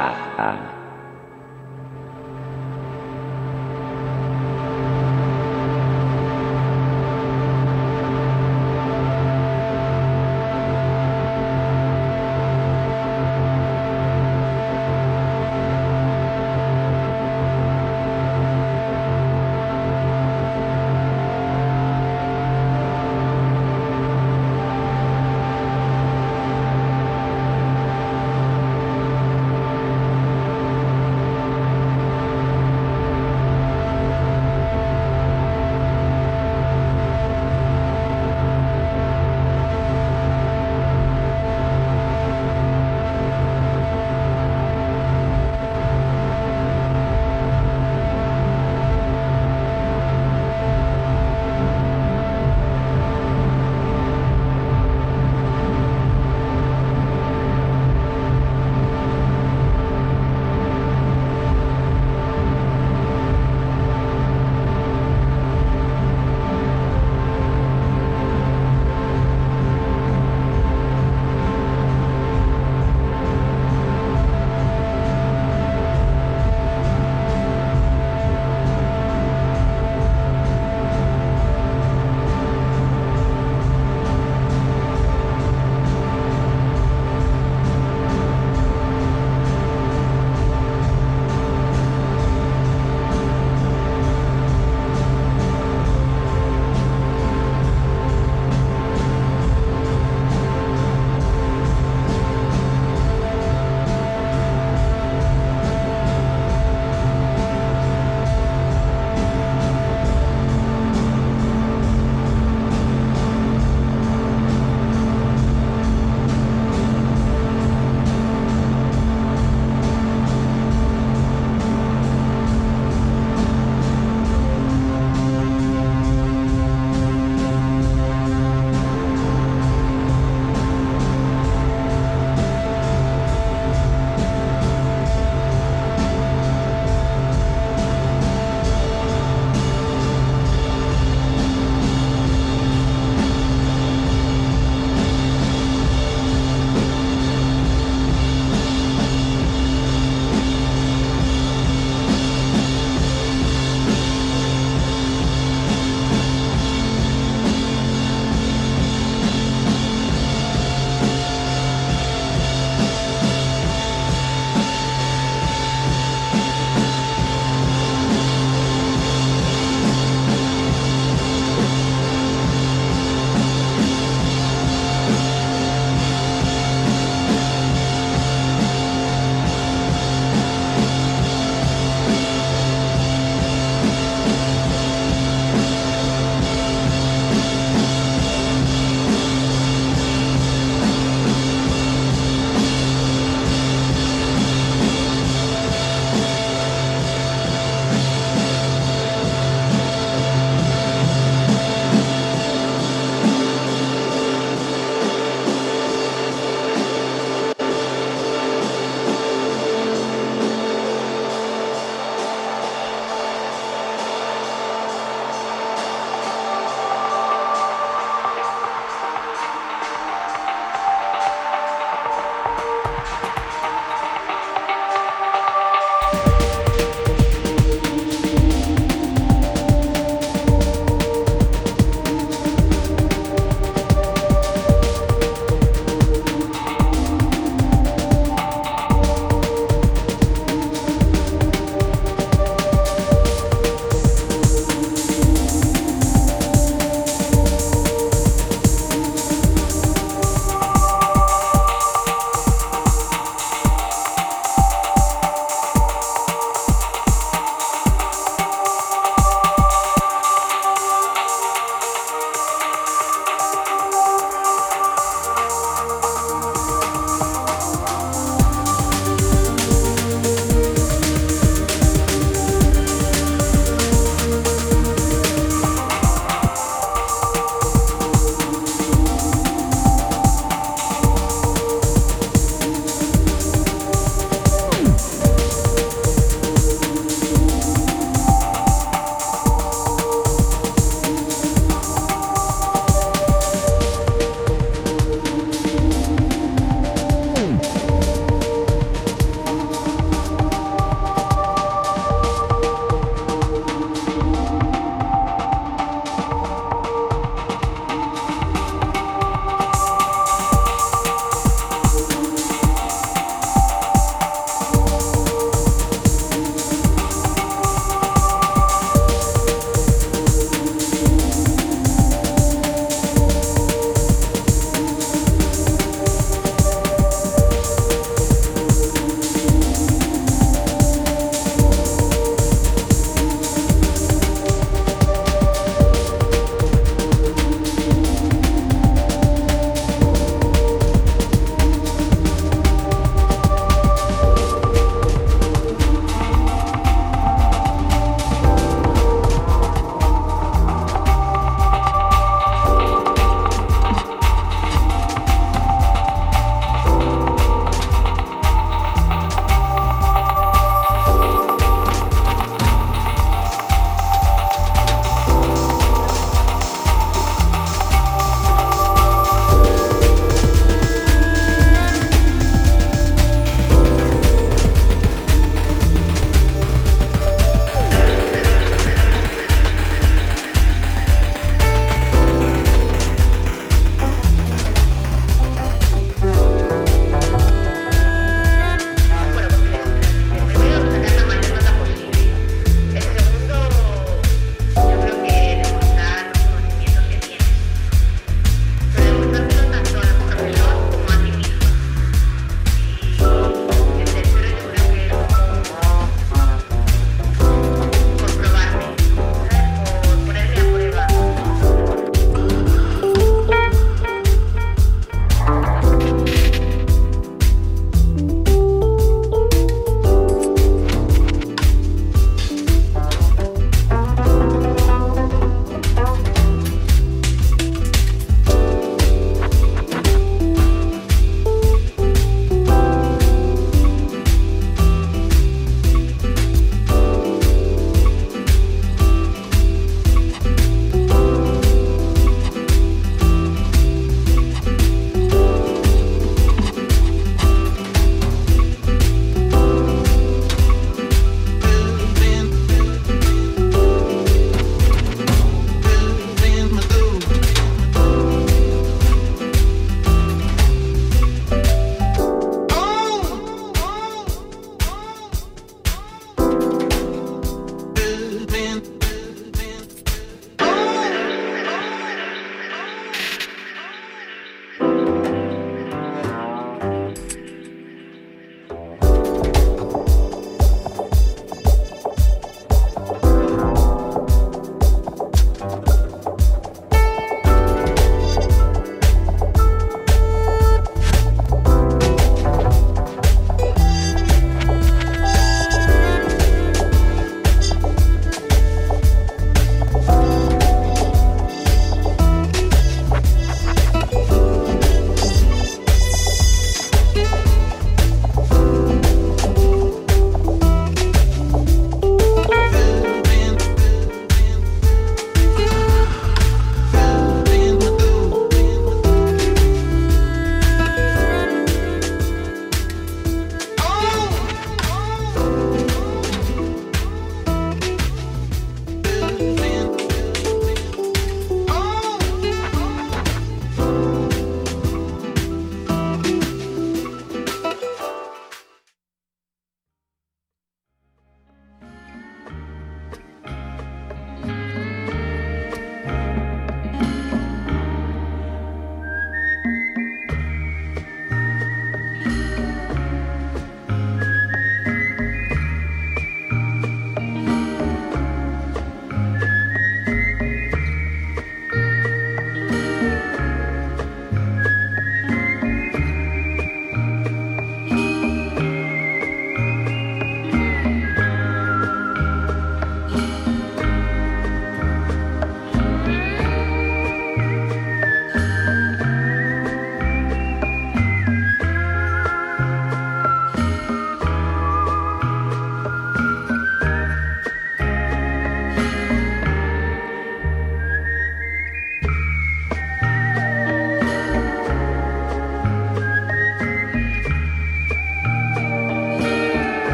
啊啊。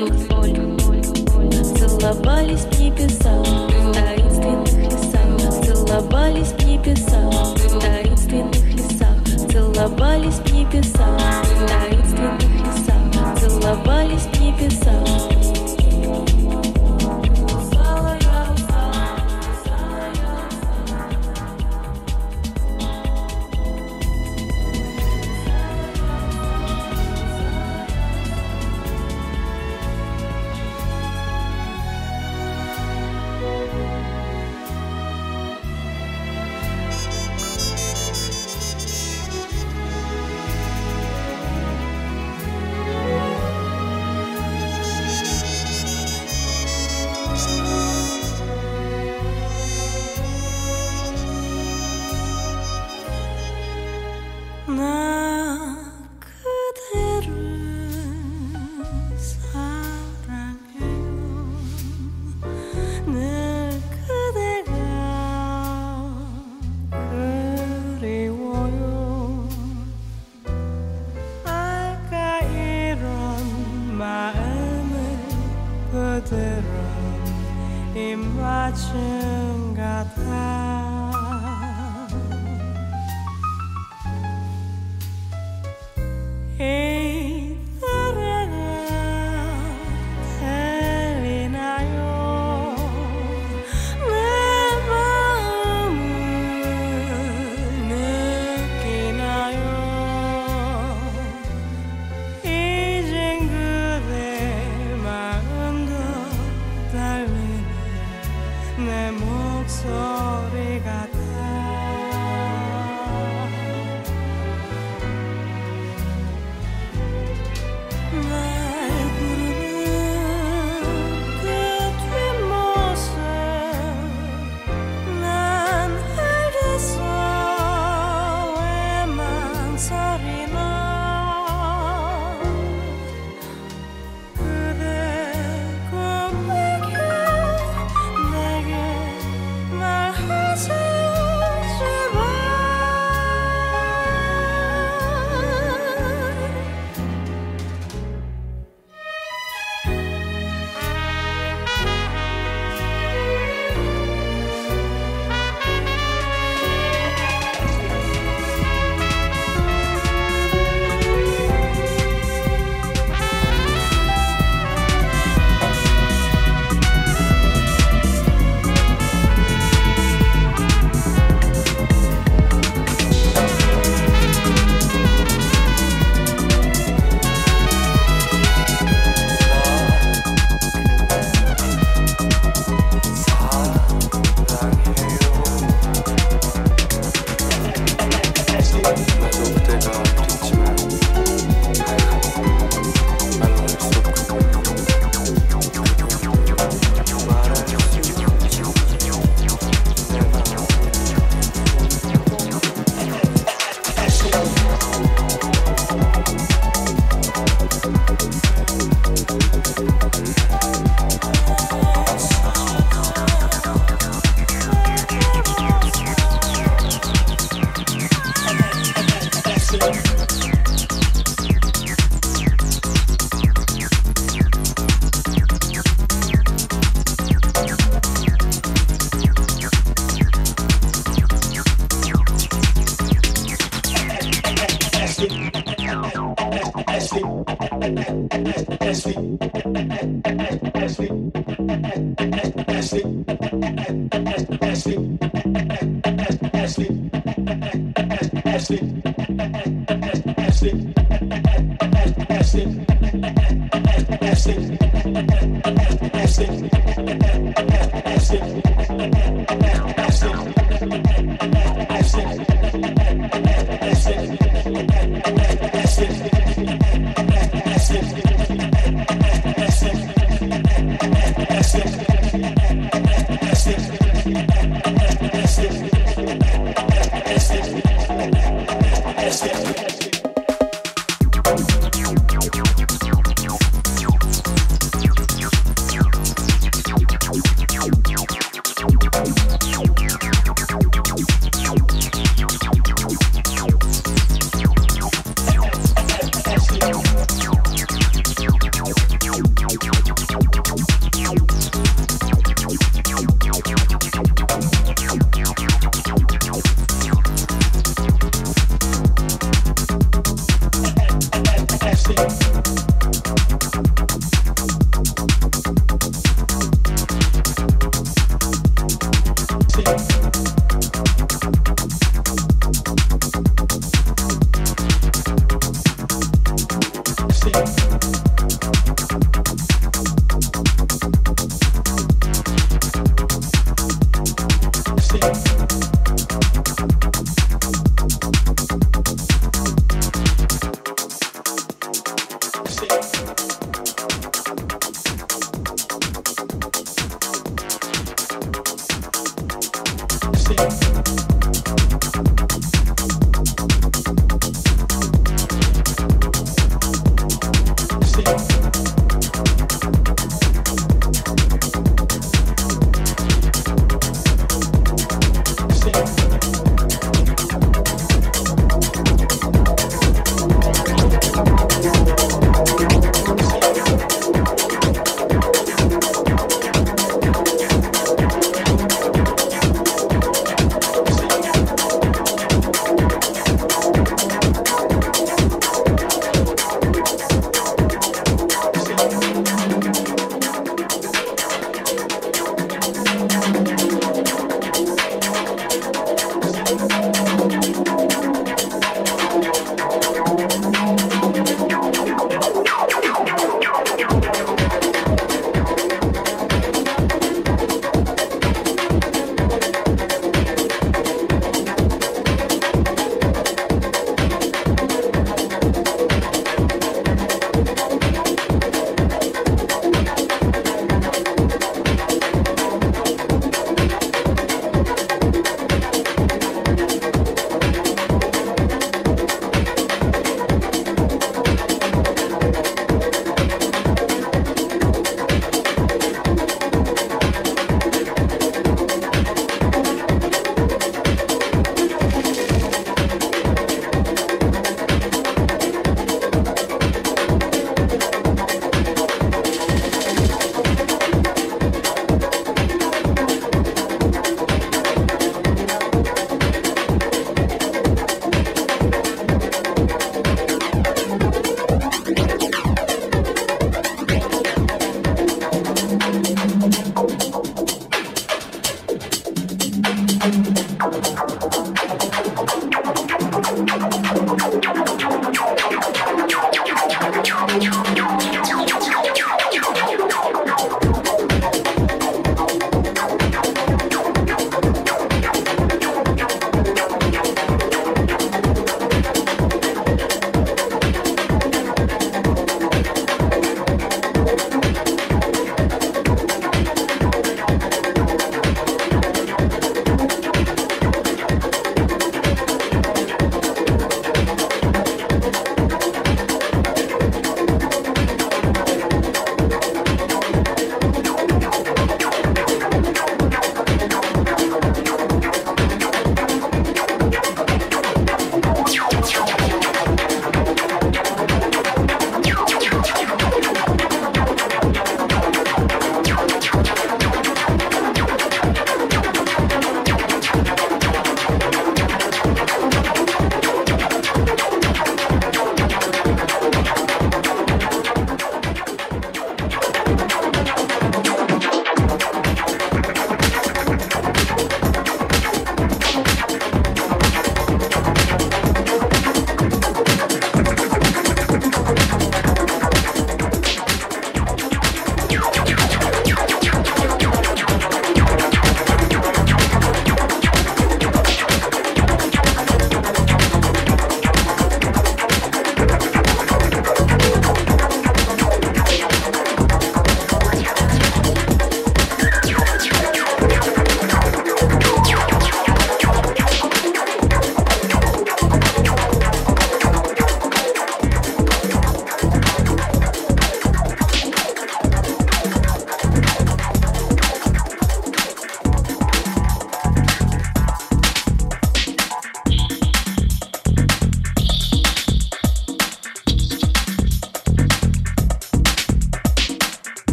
Acid.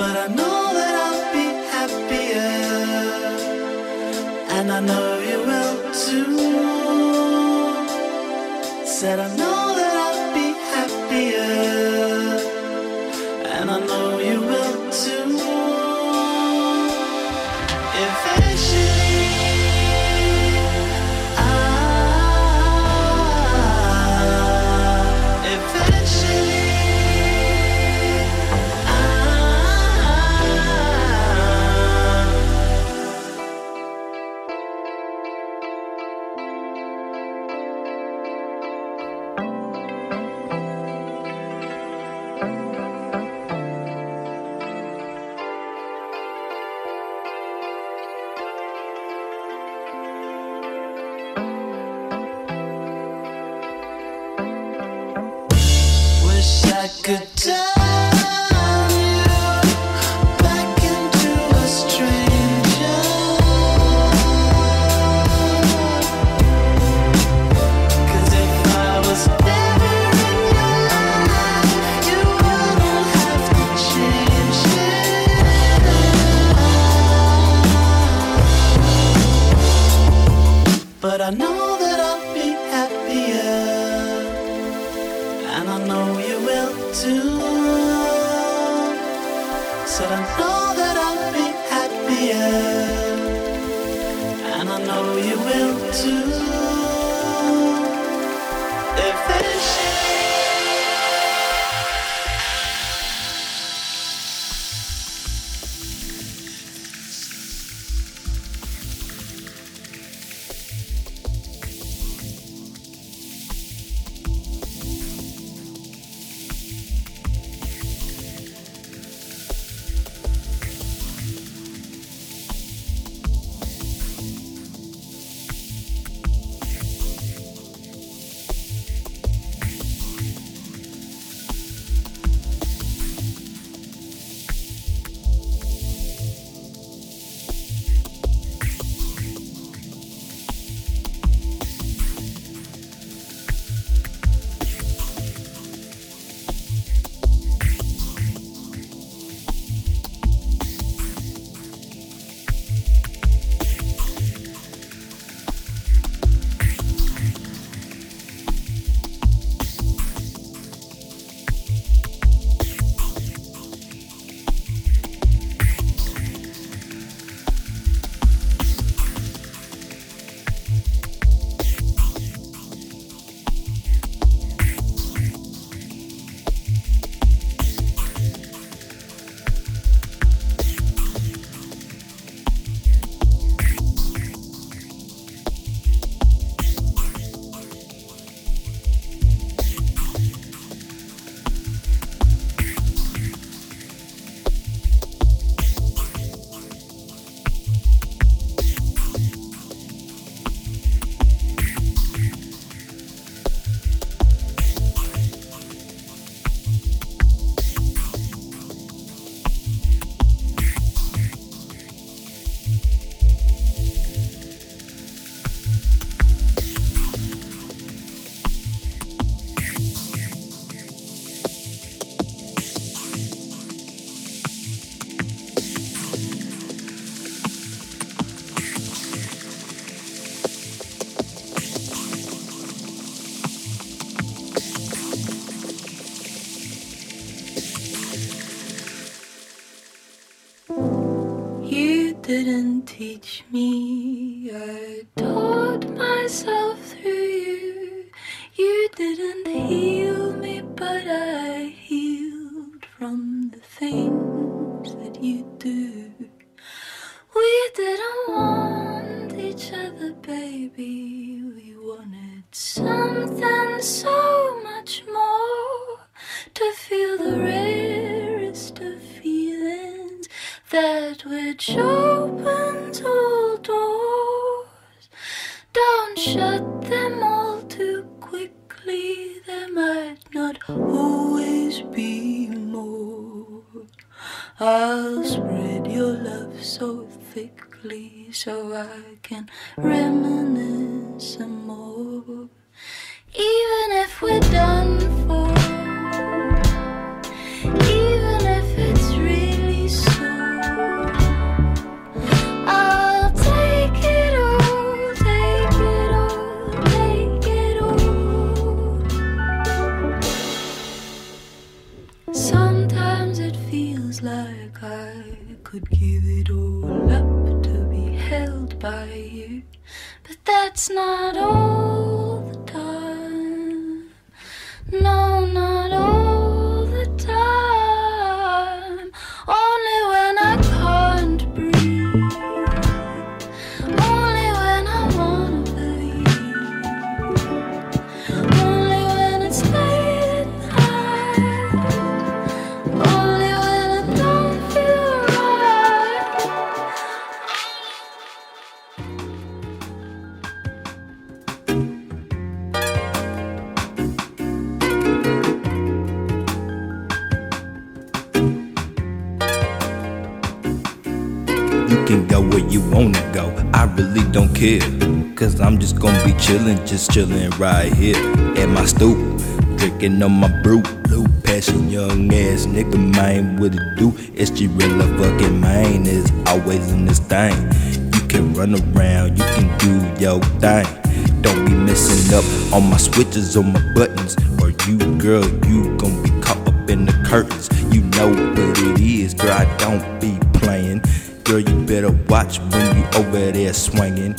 but I know that I'll be happier, and I know you will too. Said I know. teach me shut them all too quickly, there might not always be more. I'll spread your love so thickly so I can remember. Just chillin' right here at my stoop. Drinking on my brew, blue passion, young ass nigga, man, what it do? It's real fucking man, is always in this thing. You can run around, you can do your thing. Don't be messing up on my switches, on my buttons. Or you, girl, you gon' be caught up in the curtains. You know what it is, girl, I don't be playing. Girl, you better watch when you over there swinging.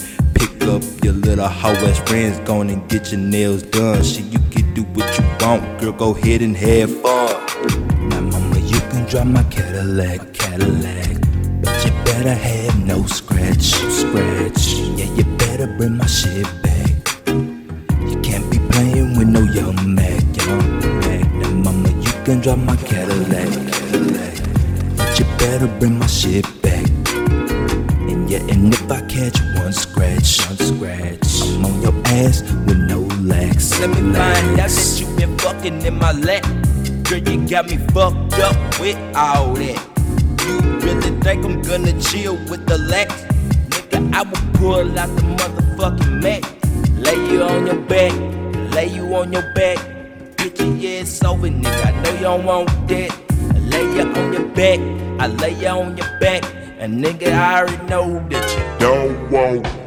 Up your little hoe ass friends, go on and get your nails done. Shit, you can do what you want, girl, go ahead and have fun. Now, mama, you can drive my Cadillac, Cadillac. But you better have no scratch, scratch. Yeah, you better bring my shit back. You can't be playing with no young Mac, young Mac. Now, mama, you can drive my Cadillac, Cadillac. But you better bring my shit back. And yeah, and if I catch one scratch, one scratch, I'm on your ass with no lax. Let me find out that you been fucking in my lap. Girl, you got me fucked up with all that. You really think I'm gonna chill with the lax? Nigga, I will pull out the motherfucking Mac. Lay you on your back, lay you on your back. Bitch, your ass over, nigga. I know you don't want that. I lay you on your back, I lay you on your back. And nigga, I already know that you don't want